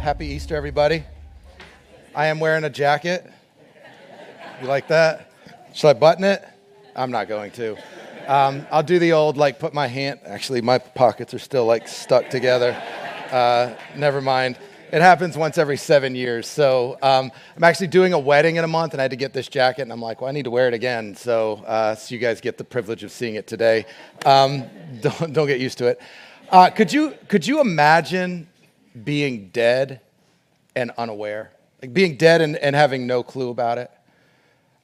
Happy Easter, everybody. I am wearing a jacket. You like that? Should I button it? I'm not going to. Um, I'll do the old, like, put my hand, actually, my pockets are still, like, stuck together. Uh, never mind. It happens once every seven years. So um, I'm actually doing a wedding in a month, and I had to get this jacket, and I'm like, well, I need to wear it again. So, uh, so you guys get the privilege of seeing it today. Um, don't, don't get used to it. Uh, could, you, could you imagine being dead and unaware? Like being dead and, and having no clue about it?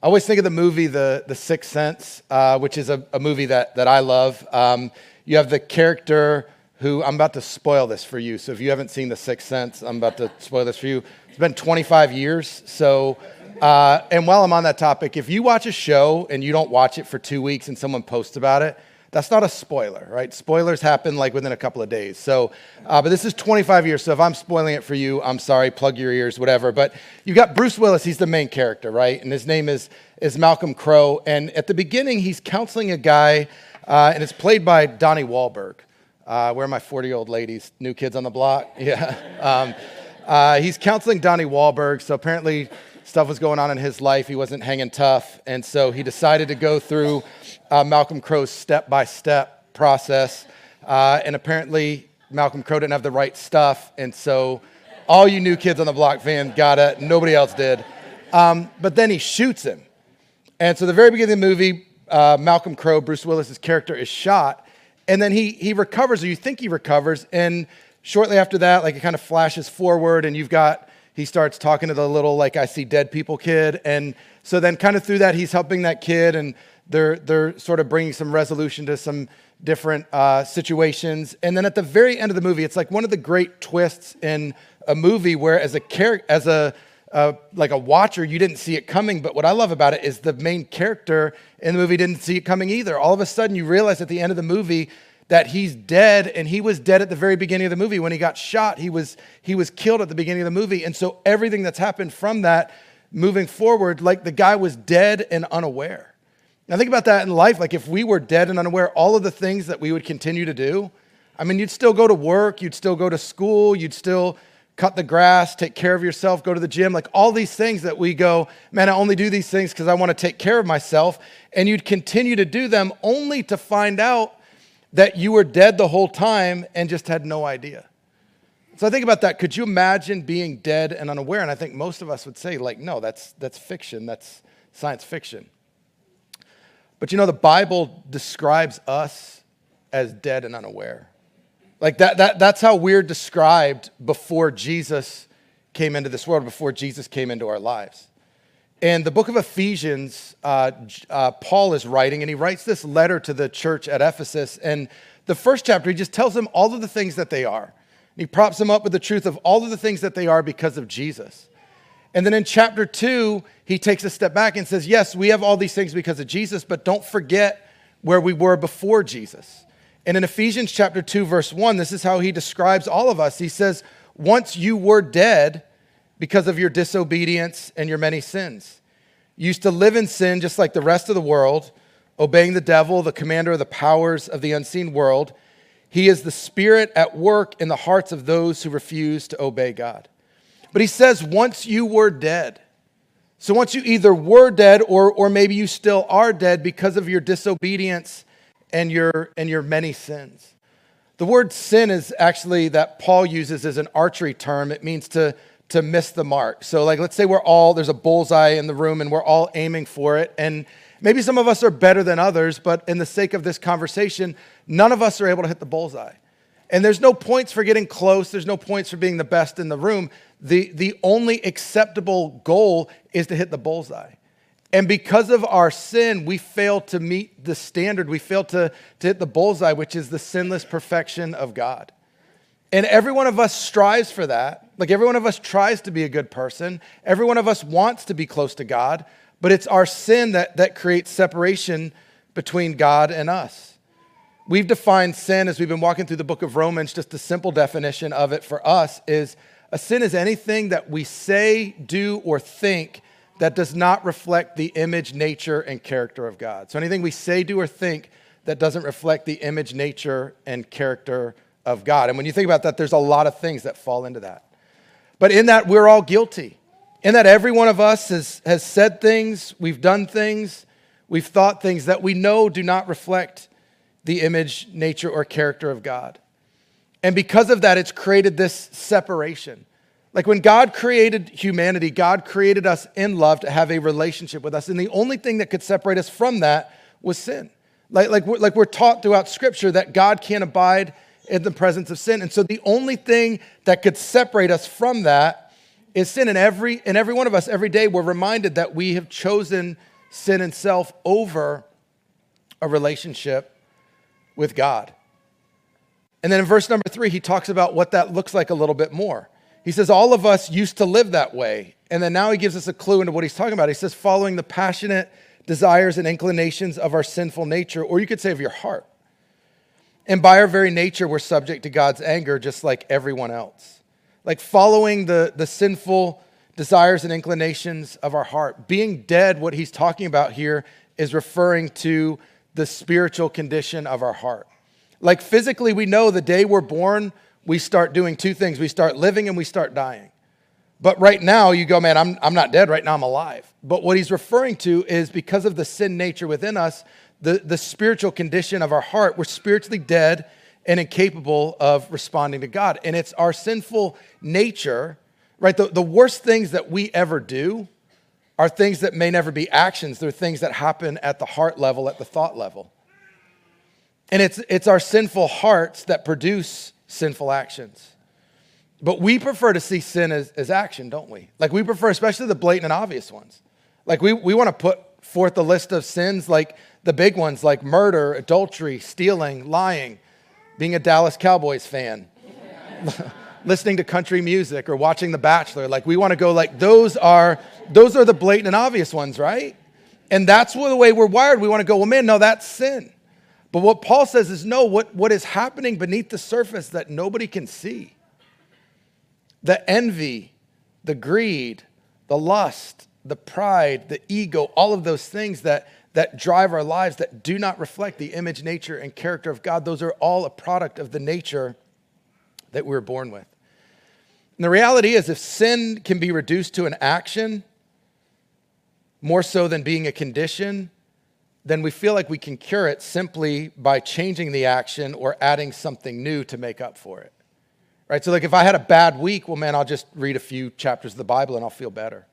I always think of the movie The, the Sixth Sense, uh, which is a, a, movie that, that I love. Um, you have the character who, I'm about to spoil this for you. So if you haven't seen The Sixth Sense, I'm about to spoil this for you. It's been 25 years. So, uh, and while I'm on that topic, if you watch a show and you don't watch it for two weeks and someone posts about it, that's not a spoiler, right? Spoilers happen like within a couple of days. So, uh, but this is 25 years. So if I'm spoiling it for you, I'm sorry. Plug your ears, whatever. But you've got Bruce Willis. He's the main character, right? And his name is is Malcolm Crowe. And at the beginning, he's counseling a guy, uh, and it's played by Donnie Wahlberg. Uh, where are my 40 year old ladies? New kids on the block? Yeah. Um, uh, he's counseling Donnie Wahlberg. So apparently, stuff was going on in his life. He wasn't hanging tough. And so he decided to go through uh, Malcolm Crowe's step by step process. Uh, and apparently, Malcolm Crowe didn't have the right stuff. And so, all you new kids on the block fan got it. Nobody else did. Um, but then he shoots him. And so, the very beginning of the movie, uh, Malcolm Crowe, Bruce Willis's character, is shot. And then he, he recovers, or you think he recovers. And shortly after that, like it kind of flashes forward, and you've got, he starts talking to the little, like, I see dead people kid. And so then, kind of through that, he's helping that kid. And they're, they're sort of bringing some resolution to some different uh, situations. And then at the very end of the movie, it's like one of the great twists in a movie where, as a character as a uh, like a watcher, you didn't see it coming. But what I love about it is the main character in the movie didn't see it coming either. All of a sudden, you realize at the end of the movie that he's dead, and he was dead at the very beginning of the movie. When he got shot, he was he was killed at the beginning of the movie. And so everything that's happened from that moving forward, like the guy was dead and unaware. Now, think about that in life. Like, if we were dead and unaware, all of the things that we would continue to do, I mean, you'd still go to work, you'd still go to school, you'd still cut the grass, take care of yourself, go to the gym, like all these things that we go, man, I only do these things because I want to take care of myself. And you'd continue to do them only to find out that you were dead the whole time and just had no idea. So I think about that. Could you imagine being dead and unaware? And I think most of us would say, like, no, that's, that's fiction, that's science fiction. But you know, the Bible describes us as dead and unaware. Like that, that, that's how we're described before Jesus came into this world, before Jesus came into our lives. In the book of Ephesians, uh, uh, Paul is writing, and he writes this letter to the church at Ephesus. And the first chapter, he just tells them all of the things that they are. He props them up with the truth of all of the things that they are because of Jesus. And then in chapter two, he takes a step back and says, Yes, we have all these things because of Jesus, but don't forget where we were before Jesus. And in Ephesians chapter 2, verse 1, this is how he describes all of us. He says, Once you were dead because of your disobedience and your many sins. You used to live in sin just like the rest of the world, obeying the devil, the commander of the powers of the unseen world. He is the spirit at work in the hearts of those who refuse to obey God. But he says, once you were dead. So once you either were dead or, or maybe you still are dead because of your disobedience and your, and your many sins. The word sin is actually that Paul uses as an archery term. It means to, to miss the mark. So, like, let's say we're all, there's a bullseye in the room and we're all aiming for it. And maybe some of us are better than others, but in the sake of this conversation, none of us are able to hit the bullseye. And there's no points for getting close, there's no points for being the best in the room. The, the only acceptable goal is to hit the bullseye. And because of our sin, we fail to meet the standard. We fail to, to hit the bullseye, which is the sinless perfection of God. And every one of us strives for that. Like every one of us tries to be a good person. Every one of us wants to be close to God, but it's our sin that, that creates separation between God and us. We've defined sin as we've been walking through the book of Romans, just a simple definition of it for us is a sin is anything that we say, do, or think that does not reflect the image, nature, and character of God. So anything we say, do, or think that doesn't reflect the image, nature, and character of God. And when you think about that, there's a lot of things that fall into that. But in that, we're all guilty. In that, every one of us has, has said things, we've done things, we've thought things that we know do not reflect the image, nature, or character of God. And because of that, it's created this separation. Like when God created humanity, God created us in love to have a relationship with us. And the only thing that could separate us from that was sin. Like, like, like we're taught throughout Scripture that God can't abide in the presence of sin. And so the only thing that could separate us from that is sin. And every, and every one of us, every day, we're reminded that we have chosen sin and self over a relationship with God. And then in verse number three, he talks about what that looks like a little bit more. He says, All of us used to live that way. And then now he gives us a clue into what he's talking about. He says, Following the passionate desires and inclinations of our sinful nature, or you could say of your heart. And by our very nature, we're subject to God's anger just like everyone else. Like following the, the sinful desires and inclinations of our heart. Being dead, what he's talking about here is referring to the spiritual condition of our heart. Like physically, we know the day we're born, we start doing two things we start living and we start dying. But right now, you go, man, I'm, I'm not dead. Right now, I'm alive. But what he's referring to is because of the sin nature within us, the, the spiritual condition of our heart, we're spiritually dead and incapable of responding to God. And it's our sinful nature, right? The, the worst things that we ever do are things that may never be actions. They're things that happen at the heart level, at the thought level. And it's, it's our sinful hearts that produce sinful actions. But we prefer to see sin as, as action, don't we? Like we prefer, especially the blatant and obvious ones. Like we, we want to put forth a list of sins like the big ones like murder, adultery, stealing, lying, being a Dallas Cowboys fan, listening to country music or watching The Bachelor. Like we want to go like those are those are the blatant and obvious ones, right? And that's the way we're wired. We want to go, well, man, no, that's sin. But what Paul says is no, what, what is happening beneath the surface that nobody can see the envy, the greed, the lust, the pride, the ego, all of those things that, that drive our lives that do not reflect the image, nature, and character of God, those are all a product of the nature that we were born with. And the reality is, if sin can be reduced to an action more so than being a condition, then we feel like we can cure it simply by changing the action or adding something new to make up for it. Right? So, like, if I had a bad week, well, man, I'll just read a few chapters of the Bible and I'll feel better.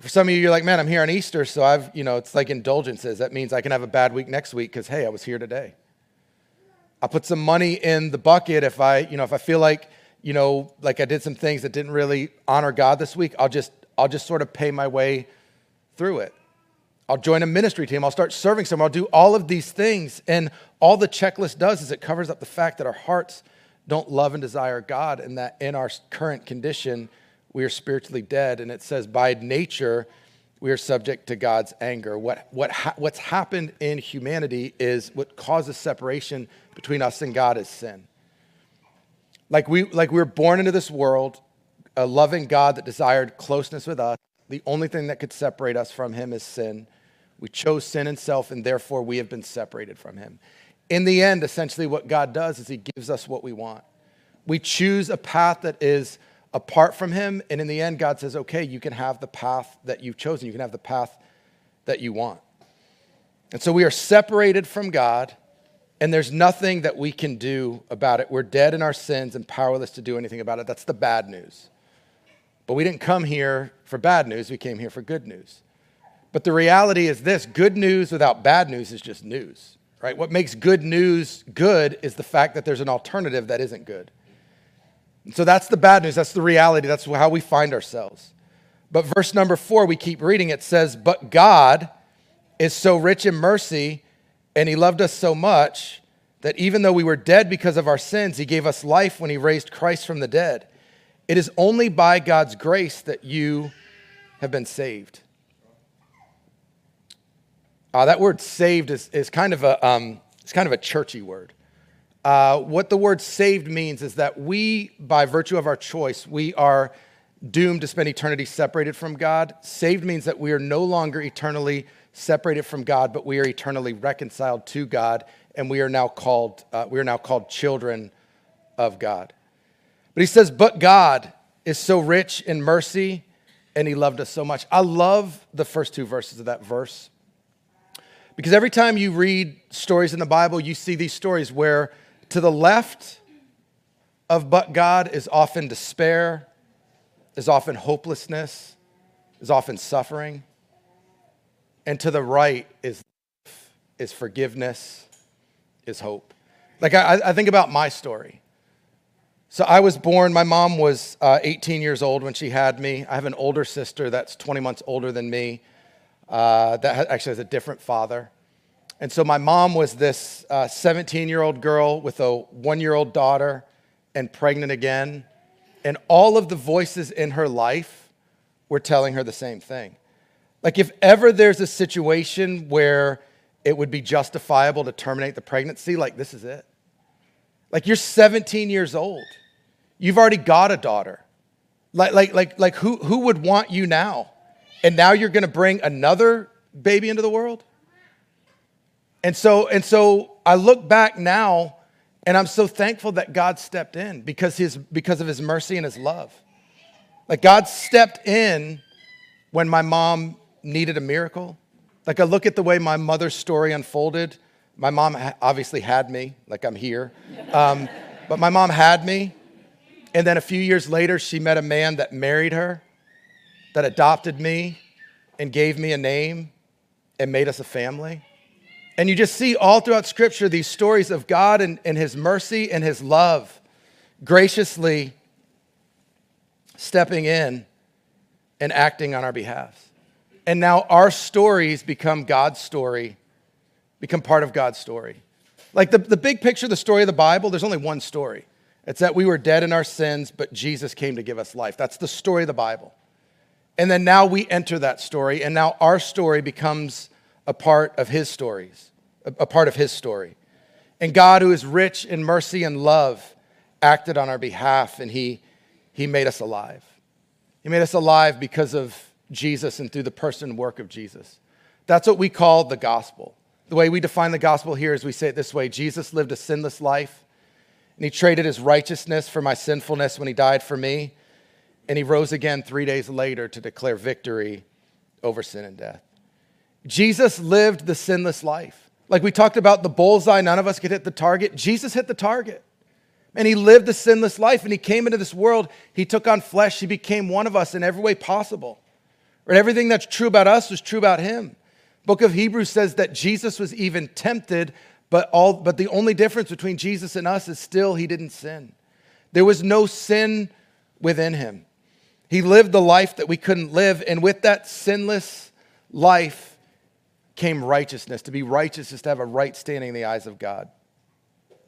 For some of you, you're like, man, I'm here on Easter, so I've, you know, it's like indulgences. That means I can have a bad week next week because, hey, I was here today. I'll put some money in the bucket if I, you know, if I feel like, you know, like I did some things that didn't really honor God this week, I'll just, I'll just sort of pay my way through it. I'll join a ministry team. I'll start serving someone. I'll do all of these things. And all the checklist does is it covers up the fact that our hearts don't love and desire God, and that in our current condition, we are spiritually dead. And it says, by nature, we are subject to God's anger. What, what ha- what's happened in humanity is what causes separation between us and God is sin. Like we, like we were born into this world, a loving God that desired closeness with us. The only thing that could separate us from Him is sin. We chose sin and self, and therefore we have been separated from Him. In the end, essentially, what God does is He gives us what we want. We choose a path that is apart from Him, and in the end, God says, okay, you can have the path that you've chosen, you can have the path that you want. And so we are separated from God, and there's nothing that we can do about it. We're dead in our sins and powerless to do anything about it. That's the bad news. But we didn't come here for bad news, we came here for good news. But the reality is this good news without bad news is just news right? What makes good news good is the fact that there's an alternative that isn't good. So that's the bad news. That's the reality. That's how we find ourselves. But verse number four, we keep reading, it says, But God is so rich in mercy, and he loved us so much that even though we were dead because of our sins, he gave us life when he raised Christ from the dead. It is only by God's grace that you have been saved. Uh, that word saved is, is, kind of a, um, it's kind of a churchy word. Uh, what the word saved means is that we, by virtue of our choice, we are doomed to spend eternity separated from God. Saved means that we are no longer eternally separated from God, but we are eternally reconciled to God, and we are now called, uh, we are now called children of God. But he says, But God is so rich in mercy and he loved us so much. I love the first two verses of that verse because every time you read stories in the Bible, you see these stories where to the left of but God is often despair, is often hopelessness, is often suffering. And to the right is, is forgiveness, is hope. Like I, I think about my story. So I was born, my mom was uh, 18 years old when she had me. I have an older sister that's 20 months older than me uh, that actually has a different father. And so my mom was this 17 uh, year old girl with a one year old daughter and pregnant again. And all of the voices in her life were telling her the same thing. Like, if ever there's a situation where it would be justifiable to terminate the pregnancy, like, this is it. Like you're 17 years old. You've already got a daughter. Like, like, like, like who, who would want you now? And now you're going to bring another baby into the world? And so, and so I look back now and I'm so thankful that God stepped in because, his, because of his mercy and his love. Like God stepped in when my mom needed a miracle. Like I look at the way my mother's story unfolded my mom obviously had me, like I'm here. Um, but my mom had me. And then a few years later, she met a man that married her, that adopted me, and gave me a name, and made us a family. And you just see all throughout Scripture these stories of God and, and His mercy and His love graciously stepping in and acting on our behalf. And now our stories become God's story become part of God's story. Like the, the big picture, the story of the Bible, there's only one story. It's that we were dead in our sins, but Jesus came to give us life. That's the story of the Bible. And then now we enter that story, and now our story becomes a part of his stories, a, part of his story. And God, who is rich in mercy and love, acted on our behalf, and he, he made us alive. He made us alive because of Jesus and through the person and work of Jesus. That's what we call the gospel. The way we define the gospel here is we say it this way Jesus lived a sinless life, and he traded his righteousness for my sinfulness when he died for me, and he rose again three days later to declare victory over sin and death. Jesus lived the sinless life. Like we talked about the bullseye, none of us could hit the target. Jesus hit the target. And he lived the sinless life, and he came into this world. He took on flesh. He became one of us in every way possible. Right? Everything that's true about us was true about him. Book of Hebrews says that Jesus was even tempted, but, all, but the only difference between Jesus and us is still he didn't sin. There was no sin within him. He lived the life that we couldn't live, and with that sinless life came righteousness. To be righteous is to have a right standing in the eyes of God.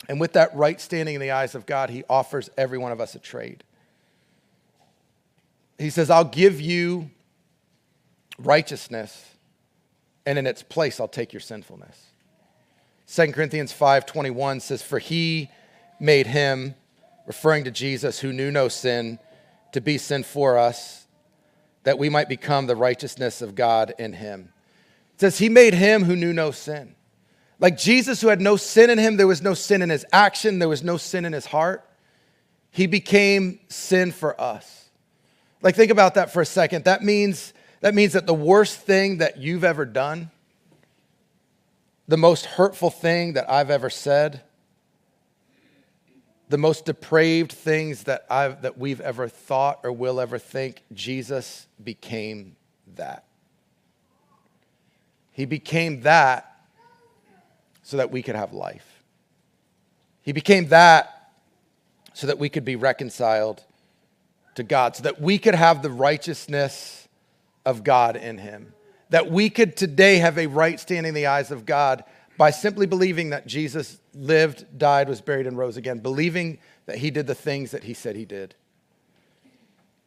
And with that right standing in the eyes of God, he offers every one of us a trade. He says, I'll give you righteousness and in its place I'll take your sinfulness. 2 Corinthians 5:21 says for he made him referring to Jesus who knew no sin to be sin for us that we might become the righteousness of God in him. Says he made him who knew no sin. Like Jesus who had no sin in him, there was no sin in his action, there was no sin in his heart. He became sin for us. Like think about that for a second. That means that means that the worst thing that you've ever done, the most hurtful thing that I've ever said, the most depraved things that, I've, that we've ever thought or will ever think, Jesus became that. He became that so that we could have life. He became that so that we could be reconciled to God, so that we could have the righteousness of God in him. That we could today have a right standing in the eyes of God by simply believing that Jesus lived, died, was buried, and rose again, believing that he did the things that he said he did.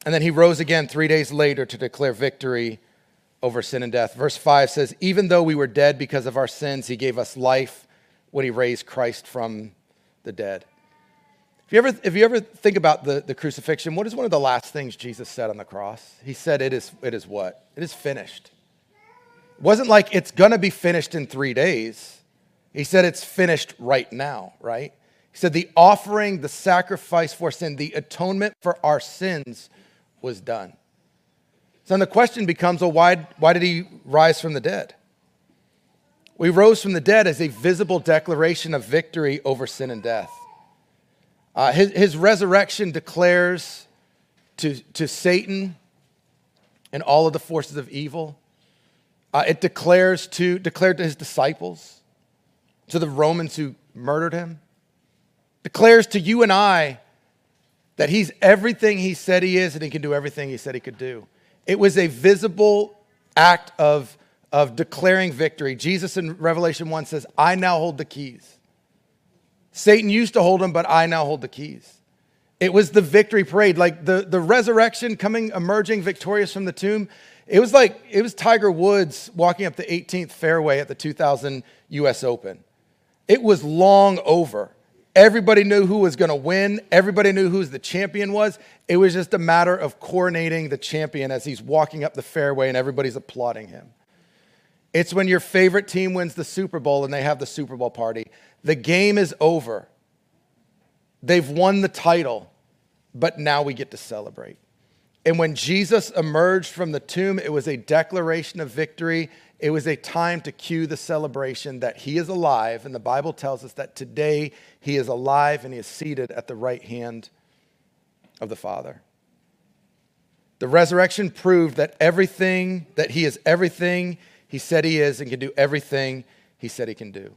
And then he rose again three days later to declare victory over sin and death. Verse 5 says, Even though we were dead because of our sins, he gave us life when he raised Christ from the dead. If you ever, if you ever think about the, the crucifixion, what is one of the last things Jesus said on the cross? He said, It is, it is what? It is finished. It wasn't like it's going to be finished in three days. He said it's finished right now, right? He said, The offering, the sacrifice for sin, the atonement for our sins was done. So then the question becomes well, why, why did he rise from the dead? We rose from the dead as a visible declaration of victory over sin and death. Uh, his, his resurrection declares to, to Satan and all of the forces of evil. Uh, it declares to declared to his disciples, to the Romans who murdered him, declares to you and I that he's everything he said he is and he can do everything he said he could do. It was a visible act of, of declaring victory. Jesus in Revelation 1 says, I now hold the keys. Satan used to hold them, but I now hold the keys. It was the victory parade, like the, the resurrection coming, emerging victorious from the tomb. It was like, it was Tiger Woods walking up the 18th fairway at the 2000 US Open. It was long over. Everybody knew who was going to win. Everybody knew who the champion was. It was just a matter of coronating the champion as he's walking up the fairway and everybody's applauding him. It's when your favorite team wins the Super Bowl and they have the Super Bowl party. The game is over. They've won the title, but now we get to celebrate. And when Jesus emerged from the tomb, it was a declaration of victory. It was a time to cue the celebration that he is alive. And the Bible tells us that today he is alive and he is seated at the right hand of the Father. The resurrection proved that everything, that he is everything he said he is and can do everything he said he can do.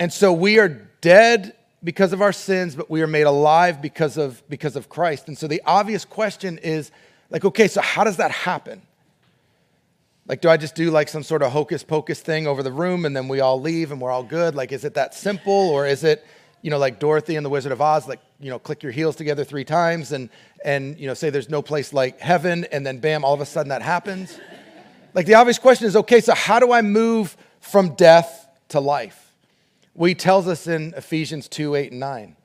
And so we are dead because of our sins, but we are made alive because of, because of Christ. And so the obvious question is like, okay, so how does that happen? Like, do I just do like some sort of hocus pocus thing over the room and then we all leave and we're all good? Like, is it that simple or is it, you know, like Dorothy and the Wizard of Oz, like, you know, click your heels together three times and, and, you know, say there's no place like heaven and then bam, all of a sudden that happens? Like, the obvious question is okay, so how do I move from death to life? Well, he tells us in Ephesians 2 8 and 9.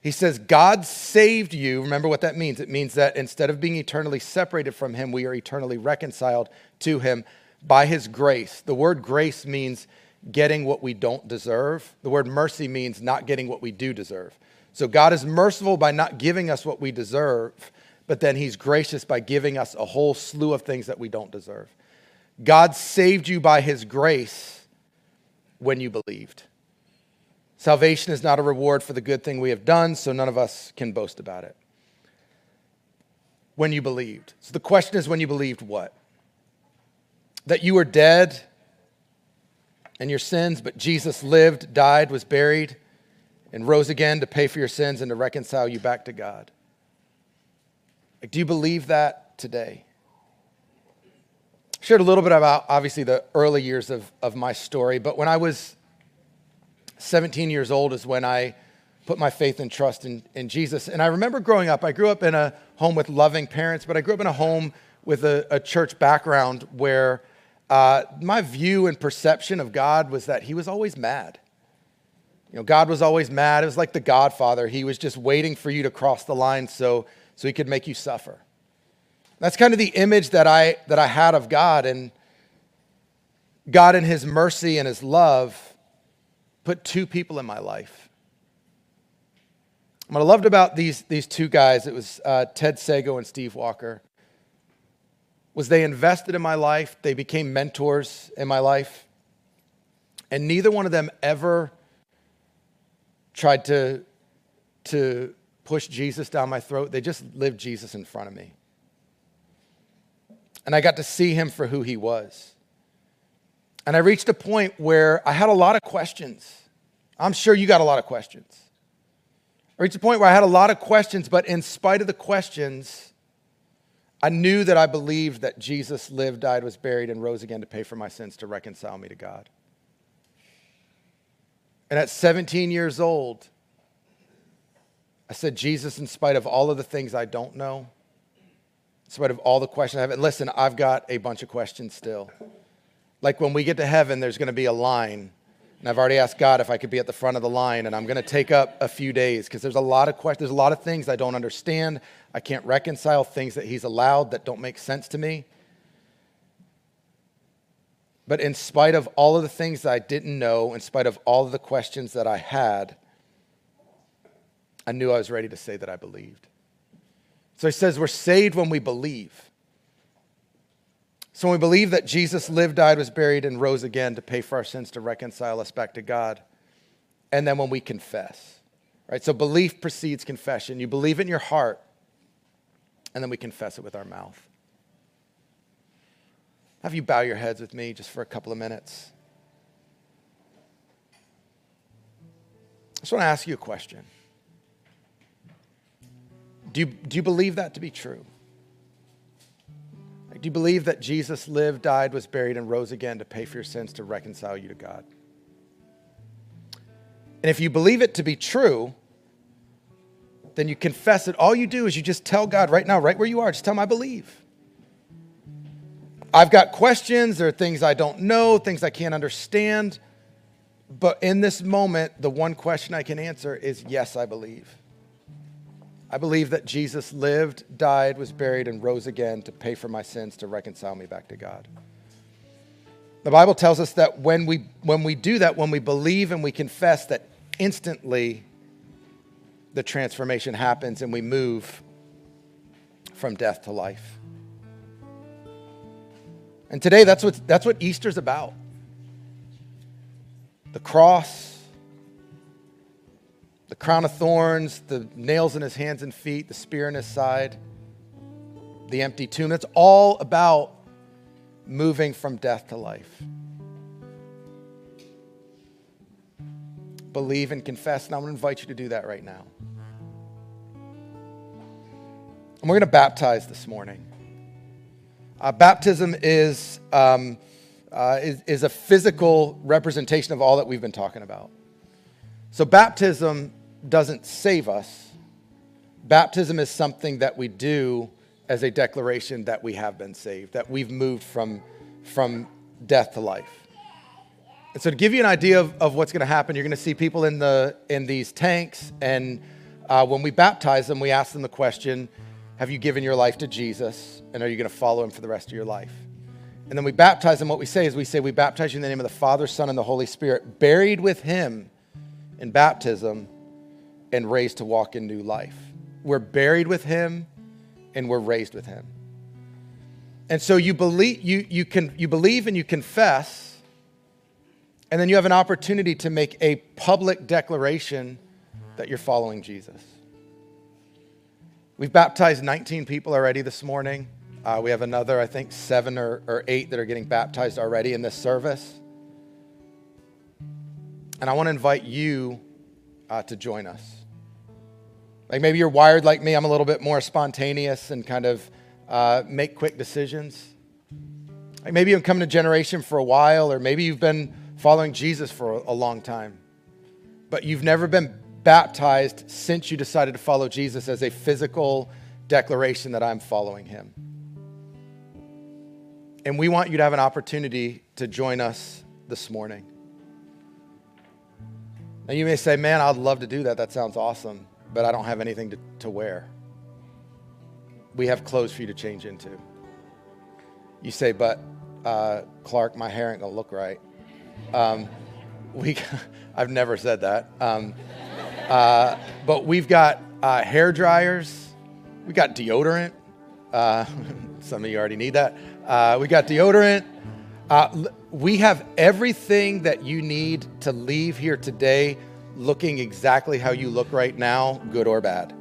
He says, God saved you. Remember what that means? It means that instead of being eternally separated from Him, we are eternally reconciled to Him by His grace. The word grace means getting what we don't deserve, the word mercy means not getting what we do deserve. So God is merciful by not giving us what we deserve, but then He's gracious by giving us a whole slew of things that we don't deserve. God saved you by His grace when you believed. Salvation is not a reward for the good thing we have done, so none of us can boast about it. When you believed. So the question is when you believed what? That you were dead and your sins, but Jesus lived, died, was buried, and rose again to pay for your sins and to reconcile you back to God. Like, do you believe that today? I shared a little bit about obviously the early years of, of my story, but when I was 17 years old is when I put my faith and trust in, in Jesus. And I remember growing up, I grew up in a home with loving parents, but I grew up in a home with a, a church background where uh, my view and perception of God was that he was always mad. You know, God was always mad. It was like the Godfather. He was just waiting for you to cross the line so, so he could make you suffer. That's kind of the image that I, that I had of God. And God, in his mercy and his love, put two people in my life. What I loved about these, these two guys, it was uh, Ted Sago and Steve Walker, was they invested in my life. They became mentors in my life. And neither one of them ever tried to, to push Jesus down my throat. They just lived Jesus in front of me. And I got to see him for who he was. And I reached a point where I had a lot of questions. I'm sure you got a lot of questions. I reached a point where I had a lot of questions, but in spite of the questions, I knew that I believed that Jesus lived, died, was buried, and rose again to pay for my sins to reconcile me to God. And at 17 years old, I said, Jesus, in spite of all of the things I don't know, in spite of all the questions I have, and listen, I've got a bunch of questions still. Like when we get to heaven, there's going to be a line. And I've already asked God if I could be at the front of the line, and I'm going to take up a few days because there's a lot of questions. There's a lot of things I don't understand. I can't reconcile things that He's allowed that don't make sense to me. But in spite of all of the things that I didn't know, in spite of all of the questions that I had, I knew I was ready to say that I believed. So he says, We're saved when we believe. So when we believe that Jesus lived, died, was buried, and rose again to pay for our sins to reconcile us back to God. And then when we confess, right? So belief precedes confession. You believe in your heart, and then we confess it with our mouth. Have you bow your heads with me just for a couple of minutes? I just want to ask you a question. Do you, do you believe that to be true? Do you believe that Jesus lived, died, was buried, and rose again to pay for your sins to reconcile you to God? And if you believe it to be true, then you confess it. All you do is you just tell God right now, right where you are, just tell him, I believe. I've got questions, there are things I don't know, things I can't understand. But in this moment, the one question I can answer is yes, I believe. I believe that Jesus lived, died, was buried, and rose again to pay for my sins to reconcile me back to God. The Bible tells us that when we, when we do that, when we believe and we confess, that instantly the transformation happens and we move from death to life. And today, that's what, that's what Easter's about the cross, the crown of thorns, the nails in his hands and feet, the spear in his side, the empty tomb. That's all about moving from death to life. Believe and confess, and I'm going to invite you to do that right now. And we're going to baptize this morning. Uh, baptism is, um, uh, is, is a physical representation of all that we've been talking about. So, baptism doesn't save us. Baptism is something that we do as a declaration that we have been saved, that we've moved from, from death to life. And so, to give you an idea of, of what's going to happen, you're going to see people in, the, in these tanks. And uh, when we baptize them, we ask them the question Have you given your life to Jesus? And are you going to follow him for the rest of your life? And then we baptize them. What we say is, we say, We baptize you in the name of the Father, Son, and the Holy Spirit, buried with him in baptism and raised to walk in new life. We're buried with him and we're raised with him. And so you believe you, you can you believe and you confess, and then you have an opportunity to make a public declaration that you're following Jesus. We've baptized 19 people already this morning. Uh, we have another, I think, seven or, or eight that are getting baptized already in this service. And I want to invite you uh, to join us. Like maybe you're wired like me, I'm a little bit more spontaneous and kind of uh, make quick decisions. Like maybe you've come to generation for a while, or maybe you've been following Jesus for a, a long time, but you've never been baptized since you decided to follow Jesus as a physical declaration that I'm following him. And we want you to have an opportunity to join us this morning. Now, you may say, Man, I'd love to do that. That sounds awesome but I don't have anything to, to wear. We have clothes for you to change into. You say, but uh, Clark, my hair ain't gonna look right. Um, we, I've never said that. Um, uh, but we've got uh, hair dryers. We got deodorant. Uh, some of you already need that. Uh, we got deodorant. Uh, we have everything that you need to leave here today looking exactly how you look right now, good or bad.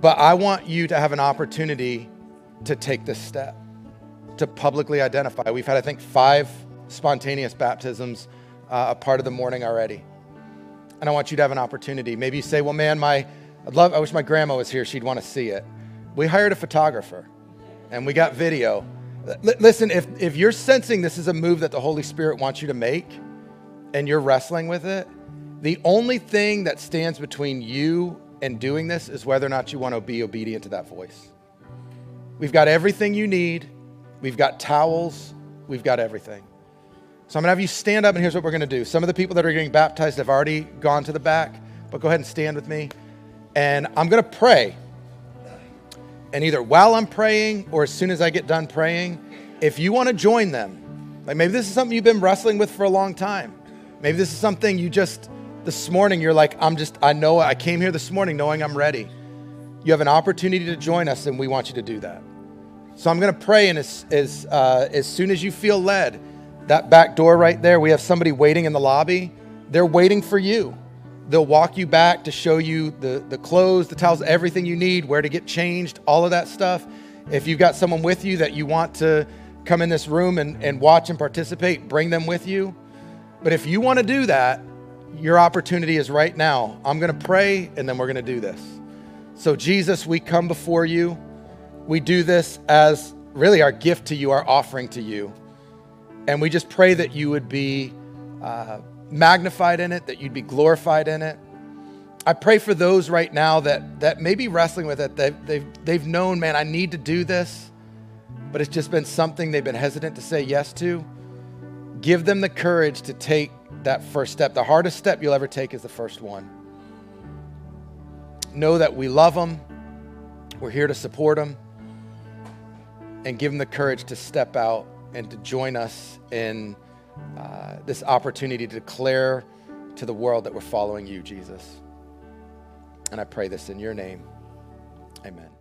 But I want you to have an opportunity to take this step, to publicly identify. We've had, I think, five spontaneous baptisms uh, a part of the morning already. And I want you to have an opportunity. Maybe you say, well, man, my, I'd love, I wish my grandma was here. She'd want to see it. We hired a photographer and we got video. L- listen, if, if you're sensing this is a move that the Holy Spirit wants you to make, and you're wrestling with it, the only thing that stands between you and doing this is whether or not you want to be obedient to that voice. We've got everything you need. We've got towels. We've got everything. So I'm going to have you stand up, and here's what we're going to do. Some of the people that are getting baptized have already gone to the back, but go ahead and stand with me. And I'm going to pray. And either while I'm praying or as soon as I get done praying, if you want to join them, like maybe this is something you've been wrestling with for a long time, Maybe this is something you just this morning you're like, I'm just, I know I came here this morning knowing I'm ready. You have an opportunity to join us, and we want you to do that. So I'm going to pray, and as, as, uh, as soon as you feel led, that back door right there, we have somebody waiting in the lobby. They're waiting for you. They'll walk you back to show you the, the clothes, the towels, everything you need, where to get changed, all of that stuff. If you've got someone with you that you want to come in this room and, and watch and participate, bring them with you. But if you want to do that, your opportunity is right now. I'm going to pray and then we're going to do this. So, Jesus, we come before you. We do this as really our gift to you, our offering to you. And we just pray that you would be uh, magnified in it, that you'd be glorified in it. I pray for those right now that, that may be wrestling with it. They've, they've, they've known, man, I need to do this, but it's just been something they've been hesitant to say yes to. Give them the courage to take that first step. The hardest step you'll ever take is the first one. Know that we love them, we're here to support them, and give them the courage to step out and to join us in uh, this opportunity to declare to the world that we're following you, Jesus. And I pray this in your name. Amen.